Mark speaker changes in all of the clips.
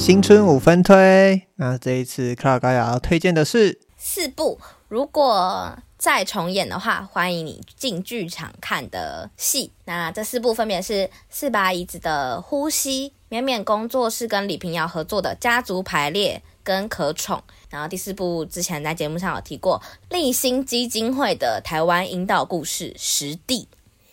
Speaker 1: 新春五分推，那这一次克拉高雅要推荐的是
Speaker 2: 四部，如果再重演的话，欢迎你进剧场看的戏。那这四部分别是四把椅子的《呼吸》，勉勉工作室跟李平遥合作的《家族排列》跟《可宠》。然后第四部之前在节目上有提过，立新基金会的台湾引导故事《实地》。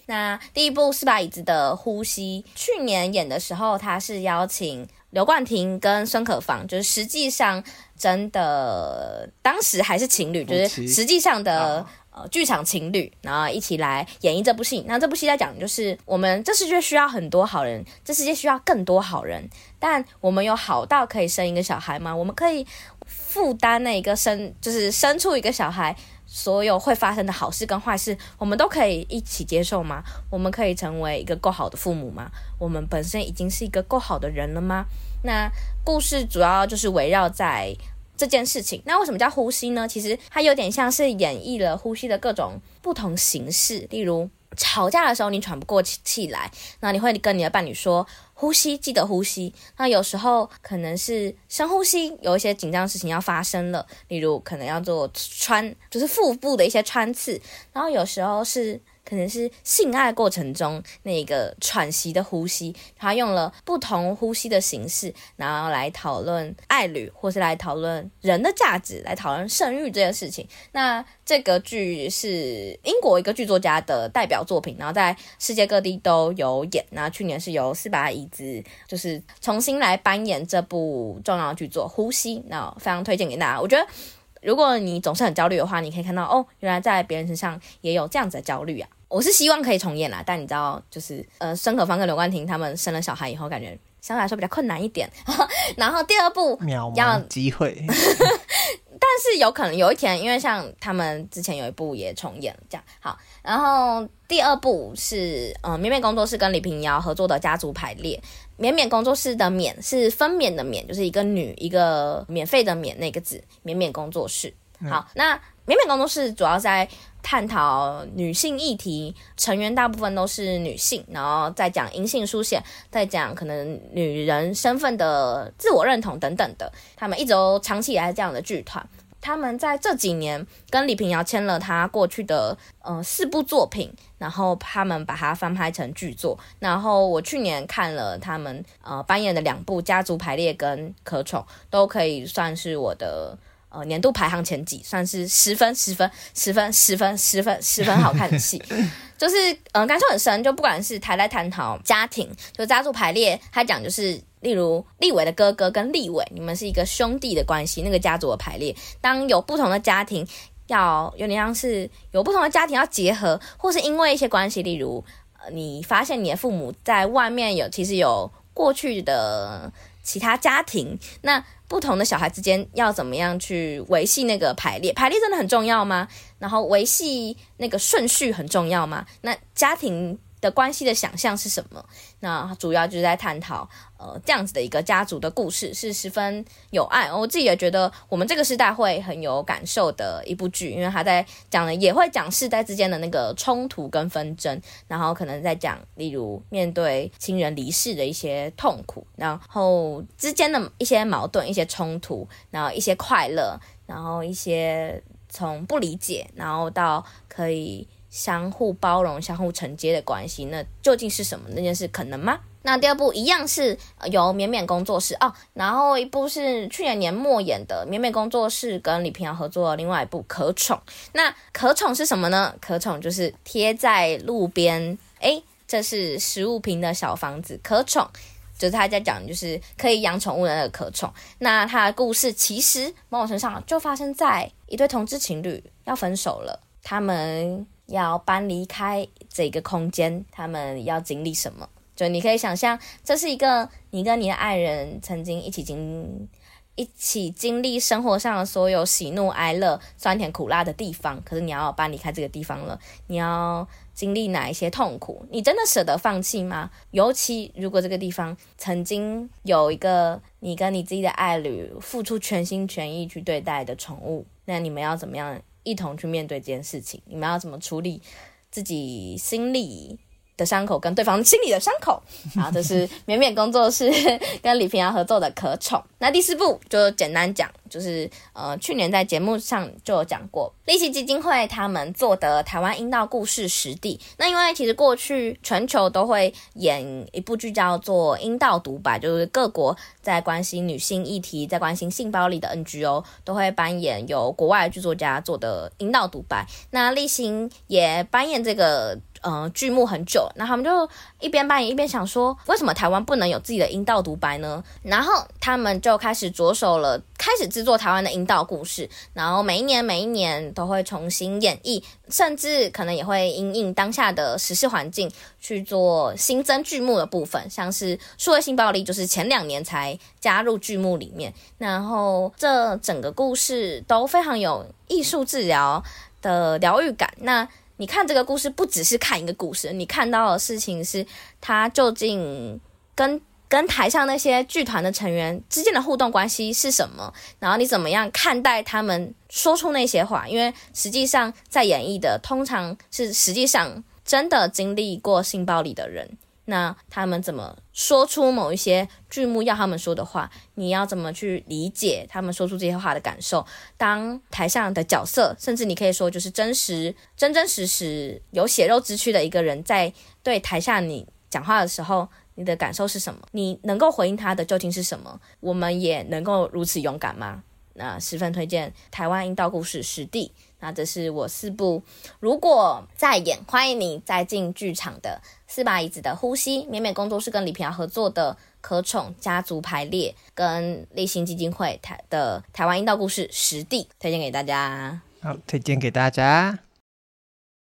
Speaker 2: 那第一部四把椅子的《呼吸》，去年演的时候，他是邀请刘冠廷跟孙可芳，就是实际上真的当时还是情侣，就是实际上的呃剧场情侣，然后一起来演绎这部戏。那这部戏在讲就是我们这世界需要很多好人，这世界需要更多好人，但我们有好到可以生一个小孩吗？我们可以。负担那一个生，就是生出一个小孩，所有会发生的好事跟坏事，我们都可以一起接受吗？我们可以成为一个够好的父母吗？我们本身已经是一个够好的人了吗？那故事主要就是围绕在这件事情。那为什么叫呼吸呢？其实它有点像是演绎了呼吸的各种不同形式，例如。吵架的时候，你喘不过气来，那你会跟你的伴侣说：“呼吸，记得呼吸。”那有时候可能是深呼吸，有一些紧张事情要发生了，例如可能要做穿，就是腹部的一些穿刺，然后有时候是。可能是性爱过程中那个喘息的呼吸，他用了不同呼吸的形式，然后来讨论爱侣，或是来讨论人的价值，来讨论生育这件事情。那这个剧是英国一个剧作家的代表作品，然后在世界各地都有演。那去年是由四把椅子就是重新来扮演这部重要的剧作《呼吸》，那非常推荐给大家。我觉得如果你总是很焦虑的话，你可以看到哦，原来在别人身上也有这样子的焦虑啊。我是希望可以重演啦，但你知道，就是呃，孙可芳跟刘冠廷他们生了小孩以后，感觉相对来说比较困难一点。然后第二部要
Speaker 1: 机会，
Speaker 2: 但是有可能有一天，因为像他们之前有一部也重演，这样好。然后第二部是呃，勉勉工作室跟李平遥合作的家族排列。勉勉工作室的勉是分娩的勉，就是一个女一个免费的免那个字，勉勉工作室。好，那美美工作室主要在。探讨女性议题，成员大部分都是女性，然后再讲阴性书写，再讲可能女人身份的自我认同等等的。他们一直都长期以来是这样的剧团，他们在这几年跟李平遥签了他过去的呃四部作品，然后他们把它翻拍成剧作。然后我去年看了他们呃扮演的两部《家族排列》跟《可宠》，都可以算是我的。呃，年度排行前几，算是十分、十分、十分、十分、十分、十分好看的戏，就是嗯、呃，感受很深。就不管是台在探讨家庭，就家族排列，他讲就是，例如立伟的哥哥跟立伟，你们是一个兄弟的关系，那个家族的排列，当有不同的家庭要有点像是有不同的家庭要结合，或是因为一些关系，例如呃，你发现你的父母在外面有其实有过去的其他家庭，那。不同的小孩之间要怎么样去维系那个排列？排列真的很重要吗？然后维系那个顺序很重要吗？那家庭的关系的想象是什么？那主要就是在探讨，呃，这样子的一个家族的故事是十分有爱。我自己也觉得，我们这个时代会很有感受的一部剧，因为他在讲的也会讲世代之间的那个冲突跟纷争，然后可能在讲，例如面对亲人离世的一些痛苦，然后之间的一些矛盾、一些冲突，然后一些快乐，然后一些从不理解，然后到可以。相互包容、相互承接的关系，那究竟是什么？那件事可能吗？那第二部一样是由勉勉工作室哦，然后一部是去年年末演的勉勉工作室跟李屏瑶合作另外一部《可宠》。那《可宠》是什么呢？《可宠》就是贴在路边，诶，这是十五坪的小房子。可宠就是他在讲，就是可以养宠物的那个可宠。那他的故事其实某种程度上就发生在一对同志情侣要分手了，他们。要搬离开这个空间，他们要经历什么？就你可以想象，这是一个你跟你的爱人曾经一起经一起经历生活上的所有喜怒哀乐、酸甜苦辣的地方。可是你要搬离开这个地方了，你要经历哪一些痛苦？你真的舍得放弃吗？尤其如果这个地方曾经有一个你跟你自己的爱侣付出全心全意去对待的宠物，那你们要怎么样？一同去面对这件事情，你们要怎么处理自己心里的伤口跟对方心里的伤口。好，这是绵绵工作室 跟李平遥合作的可宠。那第四部就简单讲，就是呃，去年在节目上就有讲过，立行基金会他们做的台湾阴道故事实地。那因为其实过去全球都会演一部剧叫做《阴道独白》，就是各国在关心女性议题、在关心性暴力的 NGO 都会扮演由国外剧作家做的阴道独白。那立行也扮演这个。呃，剧目很久，那他们就一边扮演一边想说，为什么台湾不能有自己的阴道独白呢？然后他们就开始着手了，开始制作台湾的阴道故事，然后每一年每一年都会重新演绎，甚至可能也会因应当下的时事环境去做新增剧目的部分，像是数位性暴力，就是前两年才加入剧目里面，然后这整个故事都非常有艺术治疗的疗愈感。那你看这个故事，不只是看一个故事，你看到的事情是他究竟跟跟台上那些剧团的成员之间的互动关系是什么？然后你怎么样看待他们说出那些话？因为实际上在演绎的通常是实际上真的经历过性暴力的人。那他们怎么说出某一些剧目要他们说的话？你要怎么去理解他们说出这些话的感受？当台上的角色，甚至你可以说就是真实、真真实实有血肉之躯的一个人，在对台下你讲话的时候，你的感受是什么？你能够回应他的究竟是什么？我们也能够如此勇敢吗？那十分推荐台湾阴道故事实地。那这是我四部，如果再演，欢迎你再进剧场的四把椅子的呼吸，勉勉工作室跟李平遥合作的可宠家族排列，跟立行基金会台的台湾阴道故事实地，推荐给大家。
Speaker 1: 好，推荐给大家。